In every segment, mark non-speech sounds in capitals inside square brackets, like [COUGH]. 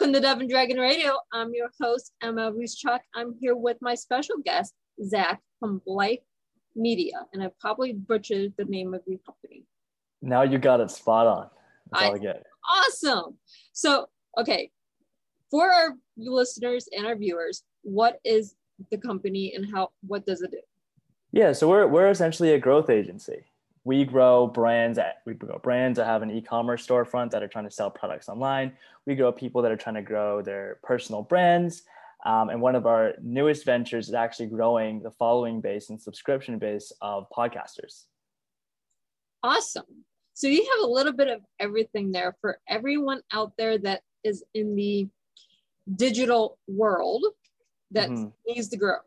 Welcome to Dove and Dragon Radio. I'm your host, Emma Ruscsak. I'm here with my special guest, Zak from Blythe Media, and I probably butchered the name of your company. Now you got it spot on. That's I- all I get. Awesome. So, okay, for our listeners and our viewers, what is the company and how what does it do? Yeah, so we're we're essentially a growth agency. We grow brands at we grow brands that have an e-commerce storefront that are trying to sell products online. We grow people that are trying to grow their personal brands. Um, and one of our newest ventures is actually growing the following base and subscription base of podcasters. Awesome. So you have a little bit of everything there for everyone out there that is in the digital world that Mhm. needs to grow.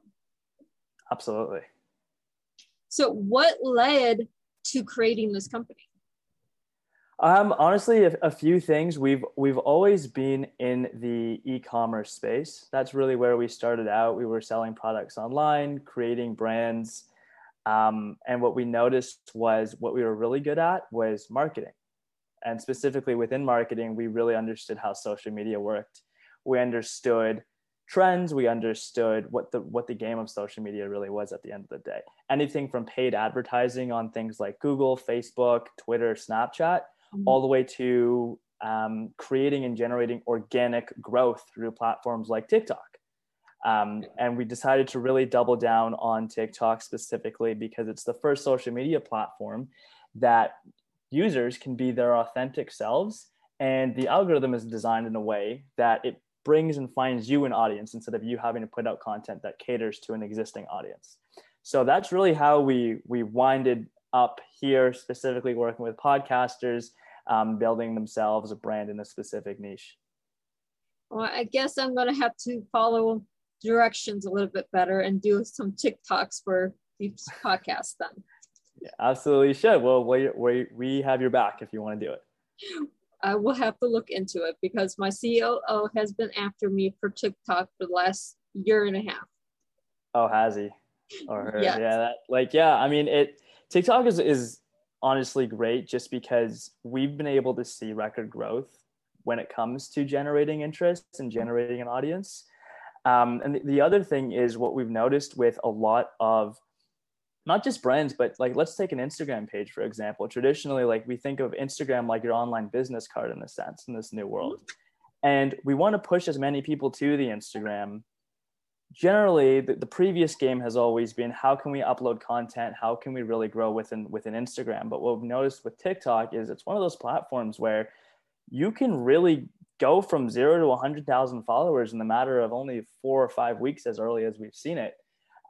Absolutely. So what led to creating this company? Um, honestly, a, a few things. We've we've always been in the e-commerce space. That's really where we started out. We were selling products online, creating brands, um, and what we noticed was what we were really good at was marketing, and specifically within marketing, we really understood how social media worked. We understood trends. We understood what the what the game of social media really was at the end of the day. Anything from paid advertising on things like Google, Facebook, Twitter, Snapchat all the way to um, creating and generating organic growth through platforms like TikTok. Um, and we decided to really double down on TikTok specifically because it's the first social media platform that users can be their authentic selves. And the algorithm is designed in a way that it brings and finds you an audience instead of you having to put out content that caters to an existing audience. So that's really how we we winded up here, specifically working with podcasters, um, building themselves a brand in a specific niche. Well, I guess I'm gonna have to follow directions a little bit better and do some TikToks for these [LAUGHS] podcasts then. Yeah, absolutely should. Well, we, we, we have your back if you want to do it. [LAUGHS] I will have to look into it because my COO has been after me for TikTok for the last year and a half. Oh, has he? Or her? Yes. Yeah, that, like yeah. I mean, it TikTok is is honestly great just because we've been able to see record growth when it comes to generating interest and generating an audience. Um, and the, the other thing is what we've noticed with a lot of not just brands, but like let's take an Instagram page for example. Traditionally, like we think of Instagram like your online business card in a sense in this new world, and we want to push as many people to the Instagram. Generally the, the previous game has always been how can we upload content? How can we really grow within within instagram? But what we've noticed with tiktok is it's one of those platforms where you can really go from zero to 100000 followers in the matter of only four or five weeks as early as we've seen it.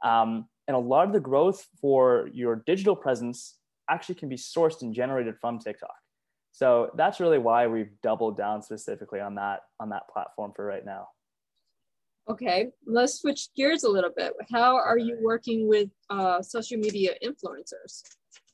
Um, and a lot of the growth for your digital presence actually can be sourced and generated from tiktok so that's really why we've doubled down specifically on that on that platform for right now Okay, let's switch gears a little bit. How are you working with uh, social media influencers,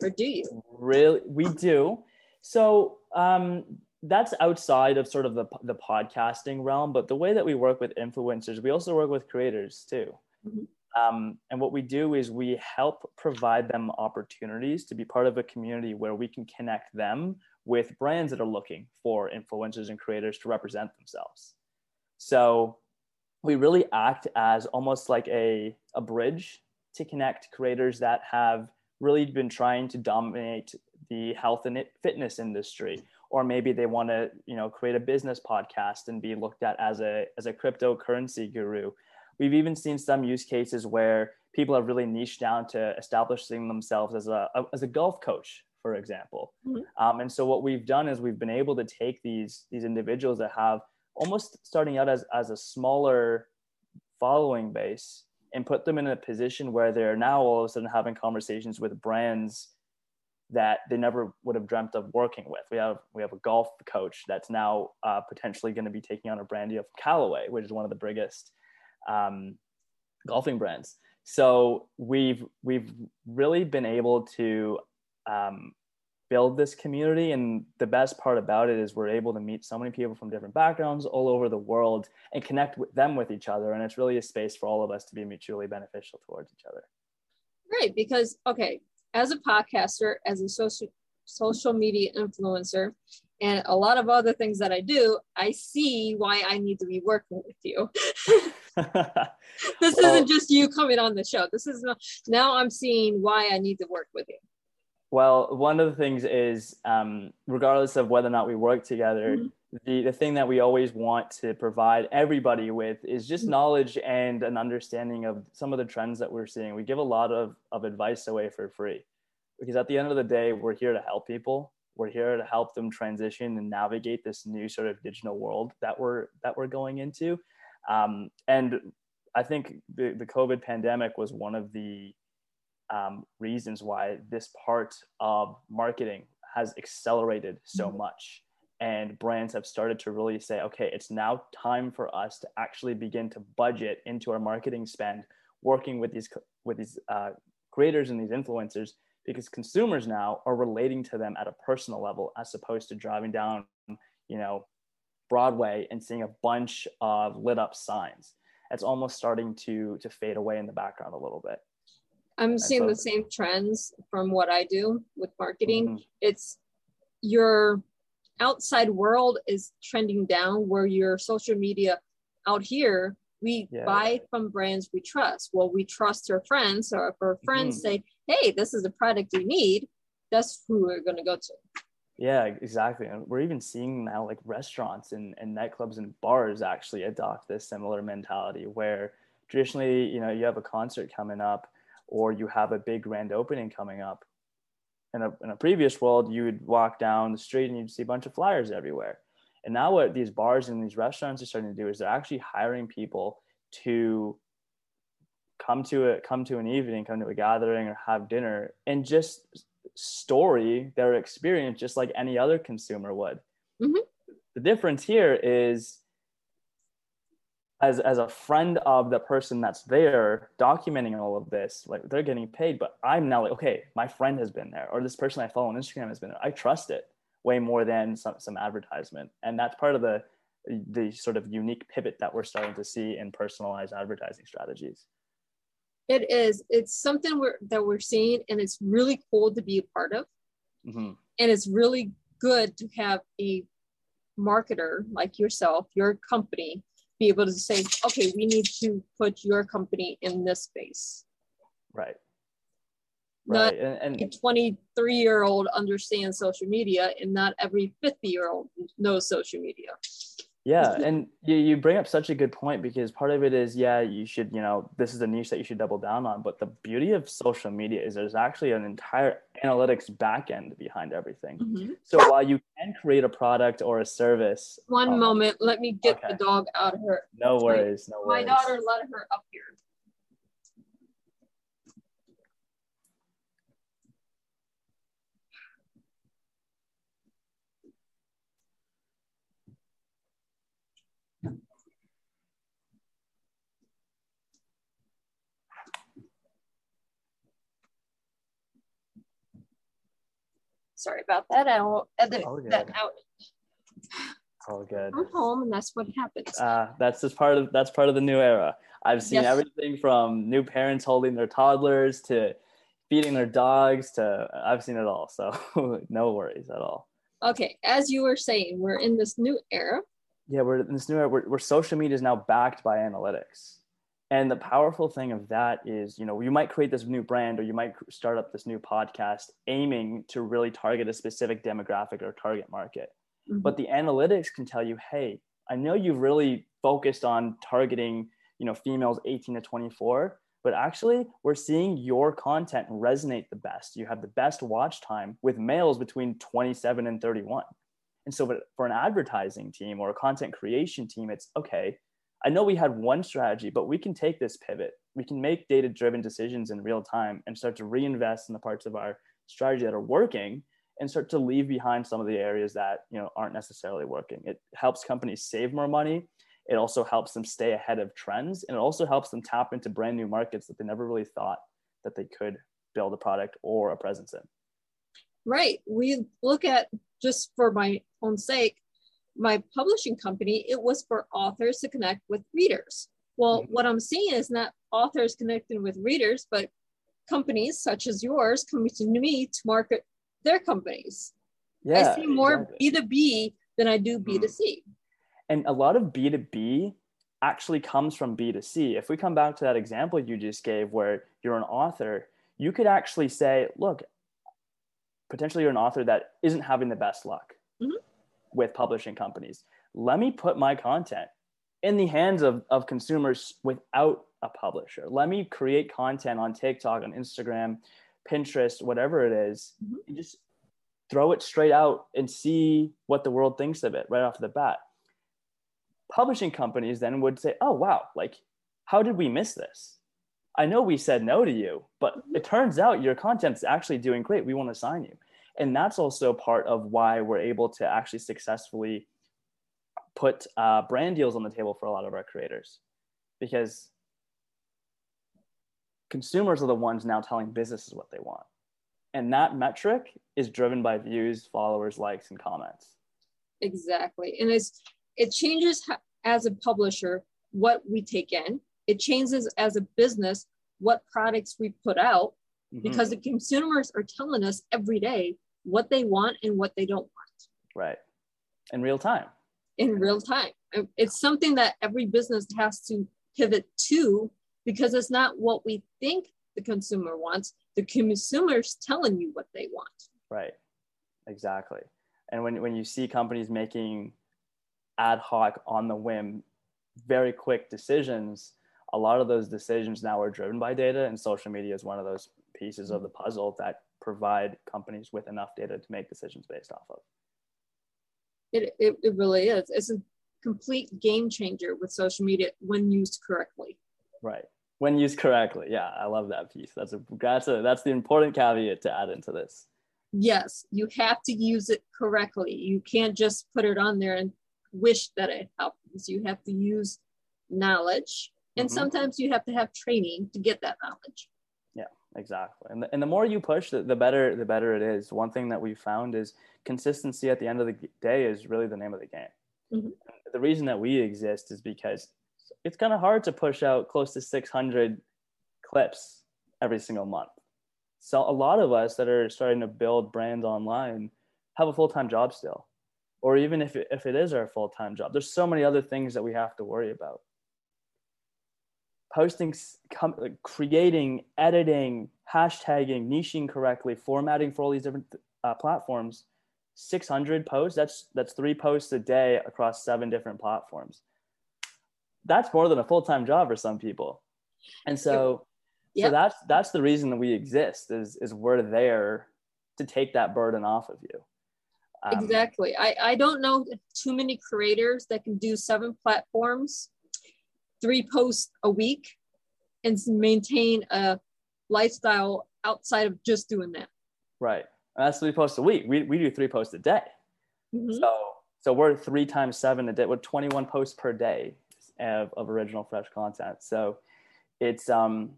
or do you? Really, we do. So um, that's outside of sort of the the podcasting realm. But the way that we work with influencers, we also work with creators too. Mhm. Um, and what we do is we help provide them opportunities to be part of a community where we can connect them with brands that are looking for influencers and creators to represent themselves. So we really act as almost like a, a bridge to connect creators that have really been trying to dominate the health and fitness industry or maybe they want to you know create a business podcast and be looked at as a as a cryptocurrency guru we've even seen some use cases where people have really niched down to establishing themselves as a as a golf coach for example. Mhm. Um, and so what we've done is we've been able to take these these individuals that have almost starting out as as a smaller following base and put them in a position where they're now all of a sudden having conversations with brands that they never would have dreamt of working with. We have we have a golf coach that's now uh, potentially going to be taking on a brand deal from Callaway, which is one of the biggest um, golfing brands. So we've we've really been able to um, build this community, and the best part about it is we're able to meet so many people from different backgrounds all over the world and connect with them with each other. And it's really a space for all of us to be mutually beneficial towards each other. Right, because okay, as a podcaster, as a social social media influencer, and a lot of other things that I do, I see why I need to be working with you. [LAUGHS] [LAUGHS] this isn't just you coming on the show. This is not, now I'm seeing why I need to work with you. Well, one of the things is, um, regardless of whether or not we work together, Mhm. the, the thing that we always want to provide everybody with is just Mhm. knowledge and an understanding of some of the trends that we're seeing. We give a lot of, of advice away for free because at the end of the day, we're here to help people. We're here to help them transition and navigate this new sort of digital world that we're that we're going into. Um, and I think the, the COVID pandemic was one of the um, reasons why this part of marketing has accelerated so Mhm. much and brands have started to really say okay it's now time for us to actually begin to budget into our marketing spend working with these with these uh, creators and these influencers because consumers now are relating to them at a personal level as opposed to driving down you know broadway and seeing a bunch of lit up signs it's almost starting to to fade away in the background a little bit I'm seeing so- the same trends from what I do with marketing. Mhm. It's your outside world is trending down where your social media out here we Yeah. buy from brands we trust. Well, we trust our friends. So if our friends Mhm. say, hey, this is a product we need, that's who we're going to go to. Yeah, exactly. And we're even seeing now like restaurants and, and nightclubs and bars actually adopt this similar mentality where traditionally, you know, you have a concert coming up or you have a big grand opening coming up. In a, in a previous world, you would walk down the street and you'd see a bunch of flyers everywhere. And now what these bars and these restaurants are starting to do is they're actually hiring people to come to a come to an evening, come to a gathering or have dinner and just story their experience just like any other consumer would. Mhm. The difference here is as as a friend of the person that's there documenting all of this, like they're getting paid, but I'm now like, okay, my friend has been there, or this person I follow on Instagram has been there. I trust it way more than some some advertisement, and that's part of the the sort of unique pivot that we're starting to see in personalized advertising strategies. It is. It's something we're, that we're seeing, and it's really cool to be a part of. Mhm. And it's really good to have a marketer like yourself, your company, be able to say, okay, we need to put your company in this space. Right. Not Right. And, A and 23 year old understands social media, and not every 50 year old knows social media. Yeah, and you, you bring up such a good point because part of it is, yeah, you should, you know, this is a niche that you should double down on. But the beauty of social media is there's actually an entire analytics backend behind everything. So while you can create a product or a service, One um, moment, let me get Okay. the dog out of her. no worries, no worries My daughter let her up here. Sorry about that. I will edit that out. All good. I'm home, and that's what happens. Uh, that's just part of that's part of the new era. I've seen Yes. everything from new parents holding their toddlers to feeding their dogs to I've seen it all. So [LAUGHS] no worries at all. Okay, as you were saying, we're in this new era. yeah we're in this new era where, where social media is now backed by analytics and the powerful thing of that is you know you might create this new brand or you might start up this new podcast aiming to really target a specific demographic or target market. Mm-hmm. But the analytics can tell you hey i know you've really focused on targeting you know females 18 to 24 but actually we're seeing your content resonate the best. You have the best watch time with males between 27 and 31 and so for an advertising team or a content creation team it's okay i know we had one strategy but we can take this pivot. We can make data driven decisions in real time and start to reinvest in the parts of our strategy that are working and start to leave behind some of the areas that you know aren't necessarily working. It helps companies save more money. It also helps them stay ahead of trends. And it also helps them tap into brand new markets that they never really thought that they could build a product or a presence in. Right. We look at just for my own sake my publishing company it was for authors to connect with readers well mm-hmm. what i'm seeing is not authors connecting with readers but companies such as yours coming to me to market their companies yeah, i see more exactly. b2b than i do b2c mm-hmm and a lot of b2b actually comes from b2c if we come back to that example you just gave where you're an author you could actually say look potentially you're an author that isn't having the best luck mm-hmm. With publishing companies let me put my content in the hands of, of consumers without a publisher let me create content on tiktok on instagram pinterest whatever it is, mm-hmm. and just throw it straight out and see what the world thinks of it right off the bat publishing companies then would say, oh, wow, like, how did we miss this? I know we said no to you, but it turns out your content's actually doing great. We want to sign you. And that's also part of why we're able to actually successfully put uh, brand deals on the table for a lot of our creators because consumers are the ones now telling businesses what they want. And that metric is driven by views, followers, likes, and comments. Exactly. And it's it changes as a publisher what we take in. It changes as a business what products we put out mm-hmm. because the consumers are telling us every day what they want and what they don't want. Right. In real time. In real time. It's something that every business has to pivot to because it's not what we think the consumer wants. The consumer's telling you what they want. Right. Exactly. And when, when you see companies making ad hoc on the whim very quick decisions a lot of those decisions now are driven by data and social media is one of those pieces of the puzzle that provide companies with enough data to make decisions based off of. It, it, it really is. It's a complete game changer with social media when used correctly. Right. When used correctly. Yeah i love that piece. That's a that's a that's the important caveat to add into this. Yes you have to use it correctly. You can't just put it on there and wish that it happens. You have to use knowledge, and mm-hmm. sometimes you have to have training to get that knowledge. Exactly. And the, and the more you push, the, the better the better it is. One thing that we found is consistency at the end of the day is really the name of the game. Mm-hmm. The reason that we exist is because it's kind of hard to push out close to 600 clips every single month. So a lot of us that are starting to build brands online have a full-time job still or even if it, if it is our full-time job there's so many other things that we have to worry about posting creating editing hashtagging niching correctly formatting for all these different uh, platforms 600 posts that's that's three posts a day across seven different platforms that's more than a full-time job for some people and so yep. so that's that's the reason that we exist is is we're there to take that burden off of you um, exactly. I, I don't know too many creators that can do seven platforms, three posts a week, and maintain a lifestyle outside of just doing that. Right. And that's three posts a week. We, we do three posts a day. Mm-hmm. So so we're three times seven a day. We're 21 posts per day of, of original fresh content. So it's um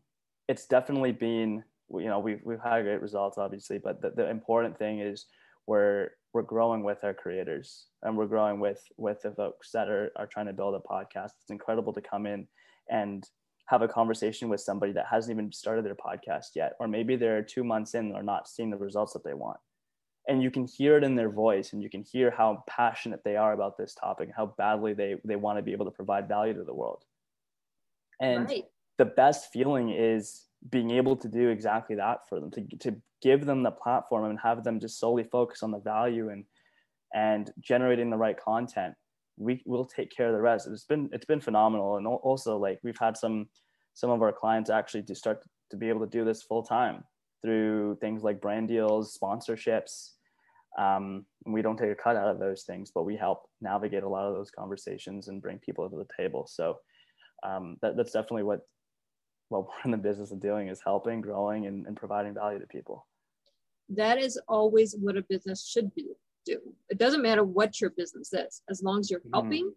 it's definitely been you know we've we've had great results obviously, but the, the important thing is we're we're growing with our creators and we're growing with with the folks that are, are trying to build a podcast. It's incredible to come in and have a conversation with somebody that hasn't even started their podcast yet or maybe they're two months in or not seeing the results that they want. And you can hear it in their voice and you can hear how passionate they are about this topic how badly they they want to be able to provide value to the world. And right. the best feeling is being able to do exactly that for them to, to give them the platform and have them just solely focus on the value and and generating the right content we will take care of the rest it's been it's been phenomenal and also like we've had some some of our clients actually to start to be able to do this full time through things like brand deals, sponsorships. Um, we don't take a cut out of those things, but we help navigate a lot of those conversations and bring people to the table. So um, that, that's definitely what what we're in the business of doing is helping, growing, and, and providing value to people. That is always what a business should be, do. It doesn't matter what your business is, as long as you're mm-hmm. helping mm.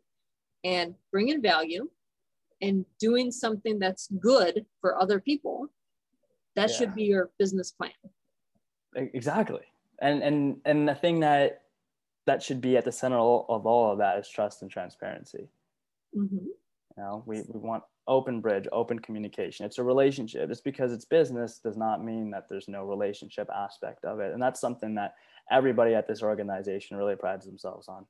and bringing value and doing something that's good for other people. That yeah. should be your business plan. Exactly, and and and the thing that that should be at the center of all of that is trust and transparency. Mm-hmm. You know, we, we want open bridge, open communication. It's a relationship. Just because it's business does not mean that there's no relationship aspect of it. And that's something that everybody at this organization really prides themselves on.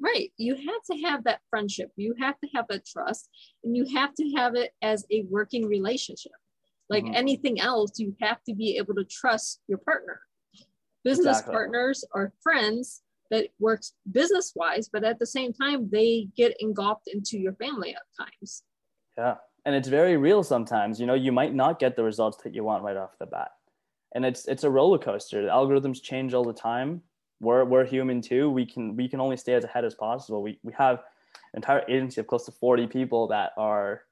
Right. You have to have that friendship. You have to have that trust and you have to have it as a working relationship. Like mm-hmm. anything else, you have to be able to trust your partner. Business exactly. partners are friends that works business wise, but at the same time, they get engulfed into your family at times. Yeah. And it's very real sometimes. You know, you might not get the results that you want right off the bat. And it's it's a roller coaster. The algorithms change all the time. We're we're human too. We can we can only stay as ahead as possible. We we have an entire agency of close to 40 people that are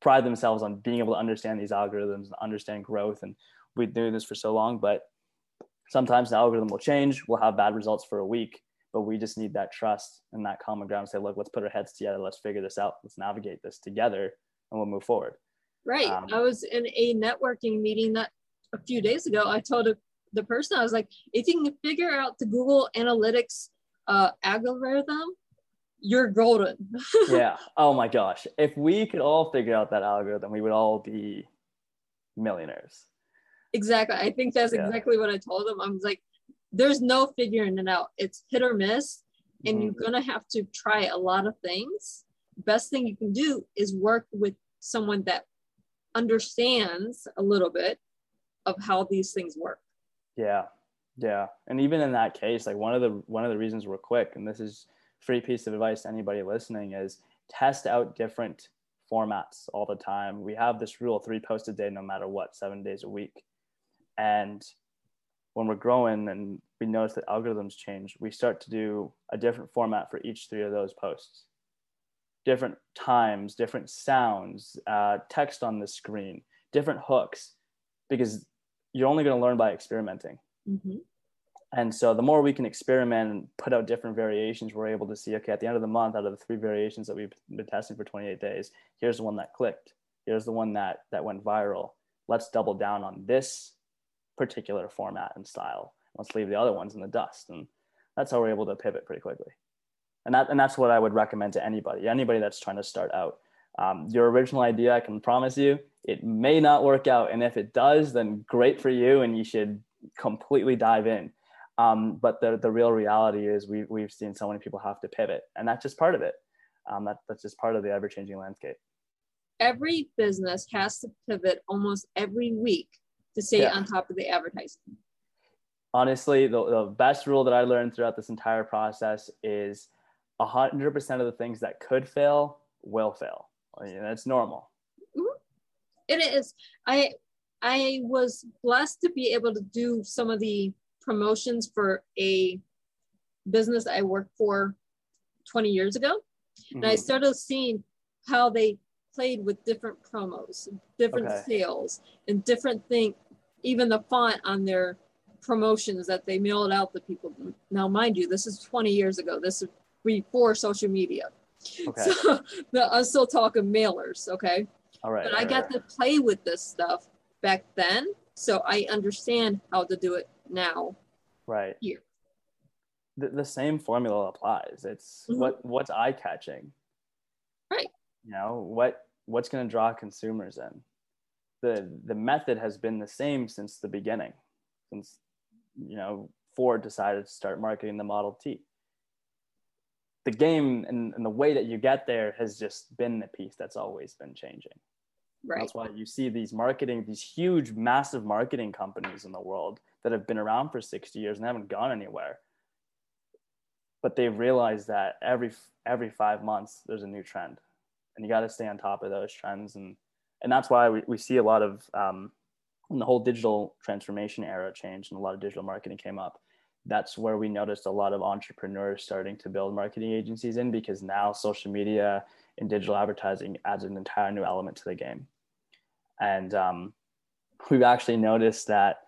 pride themselves on being able to understand these algorithms and understand growth. And we've been doing this for so long, but sometimes the algorithm will change. We'll have bad results for a week, but we just need that trust and that common ground. Say, look, let's put our heads together. Let's figure this out. Let's navigate this together and we'll move forward. Right. Um, I was in a networking meeting that a few days ago. I told the person, I was like, if you can figure out the Google Analytics uh, algorithm, you're golden. [LAUGHS] yeah. Oh my gosh. If we could all figure out that algorithm, we would all be millionaires. Exactly. I think that's yeah. exactly what I told them. I was like, there's no figuring it out. It's hit or miss, and mm-hmm. you're gonna have to try a lot of things best thing you can do is work with someone that understands a little bit of how these things work. Yeah yeah. And even in that case like one of the one of the reasons we're quick and this is free piece of advice to anybody listening is test out different formats all the time. We have this rule three posts a day no matter what seven days a week. And when we're growing and we notice that algorithms change we start to do a different format for each three of those posts different times, different sounds, uh, text on the screen, different hooks, because you're only going to learn by experimenting. Mm-hmm. And so the more we can experiment and put out different variations, we're able to see, okay, at the end of the month, out of the three variations that we've been testing for 28 days, here's the one that clicked. Here's the one that that went viral. Let's double down on this particular format and style. Let's leave the other ones in the dust. And that's how we're able to pivot pretty quickly and that and that's what I would recommend to anybody, anybody that's trying to start out. Um, your original idea, I can promise you, it may not work out, and if it does, then great for you, and you should completely dive in. Um, but the the real reality is we we've seen so many people have to pivot, and that's just part of it. Um, that that's just part of the ever changing landscape. Every business has to pivot almost every week to stay yeah. on top of the advertising. Honestly, the, the best rule that I learned throughout this entire process is 100% of the things that could fail will fail. I mean, that's normal. Mm-hmm. It is. I I was blessed to be able to do some of the promotions for a business I worked for 20 years ago. Mm-hmm. And I mm-hmm. started seeing how they played with different promos, different okay. sales, and different things, even the font on their promotions that they mailed out to people. Now, mind you, this is 20 years ago. This is before social media. Okay. So [LAUGHS] the, I'm still talking mailers, okay? All right. But I got right. to play with this stuff back then, so I understand how to do it now. Right. Here. The, the same formula applies. It's mm-hmm. what what's eye catching. Right. You know what what's going to draw consumers in. The the method has been the same since the beginning, since you know Ford decided to start marketing the Model T the game and, and, the way that you get there has just been the piece that's always been changing. Right. That's why you see these marketing, these huge, massive marketing companies in the world that have been around for 60 years and haven't gone anywhere. But they've realized that every every five months there's a new trend, and you got to stay on top of those trends and and that's why we, we see a lot of um, when the whole digital transformation era changed and a lot of digital marketing came up that's where we noticed a lot of entrepreneurs starting to build marketing agencies in because now social media and digital advertising adds an entire new element to the game. And um, we've actually noticed that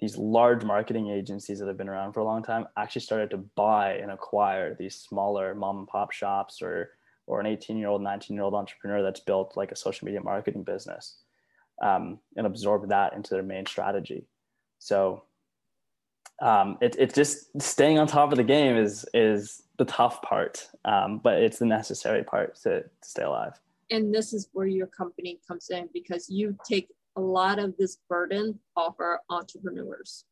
these large marketing agencies that have been around for a long time actually started to buy and acquire these smaller mom and pop shops or or an 18 year old 19 year old entrepreneur that's built like a social media marketing business um, and absorb that into their main strategy. So um, it, it's just staying on top of the game is is the tough part um, but it's the necessary part to, to stay alive and this is where your company comes in because you take a lot of this burden off our entrepreneurs?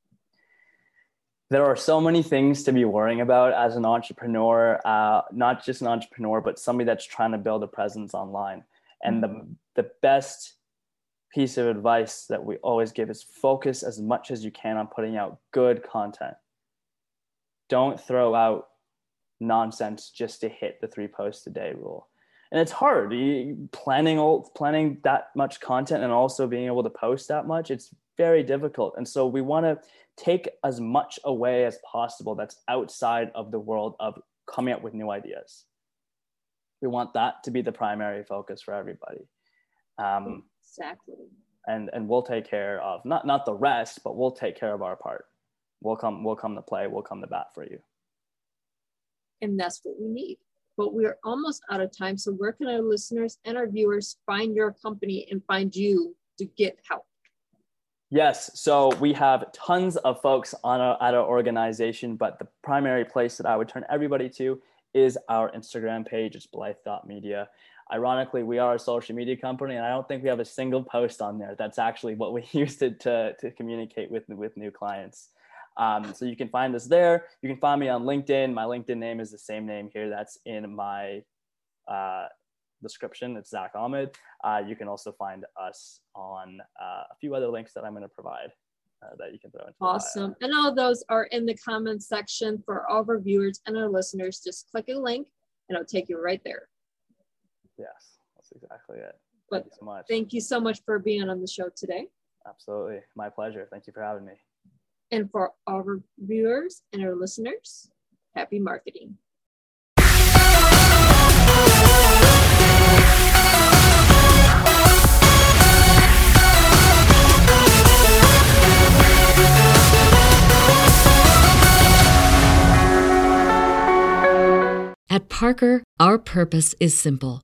There are so many things to be worrying about as an entrepreneur, uh, not just an entrepreneur, but somebody that's trying to build a presence online. And the, the best piece of advice that we always give is focus as much as you can on putting out good content. Don't throw out nonsense just to hit the three posts a day rule. And it's hard. Planning all planning that much content and also being able to post that much it's very difficult. And so we want to take as much away as possible that's outside of the world of coming up with new ideas. We want that to be the primary focus for everybody. Um, exactly and and we'll take care of not not the rest but we'll take care of our part we'll come we'll come to play we'll come to bat for you and that's what we need but we're almost out of time. So where can our listeners and our viewers find your company and find you to get help? Yes, so we have tons of folks on our, at our organization, but the primary place that I would turn everybody to is our Instagram page. It's Blythe.media. Ironically, we are a social media company, and I don't think we have a single post on there. That's actually what we [LAUGHS] use to, to, to communicate with, with new clients. Um, so you can find us there. You can find me on LinkedIn. My LinkedIn name is the same name here. That's in my uh, description. It's Zak Ahmed. Uh, you can also find us on uh, a few other links that I'm going to provide uh, that you can throw into. Awesome. And all those are in the comments section for all of our viewers and our listeners. Just click a link and it'll take you right there. Yes, that's exactly it. But thank you so much. Thank you so much for being on the show today. Absolutely. My pleasure. Thank you for having me. And for our viewers and our listeners, happy marketing. At Parker, our purpose is simple.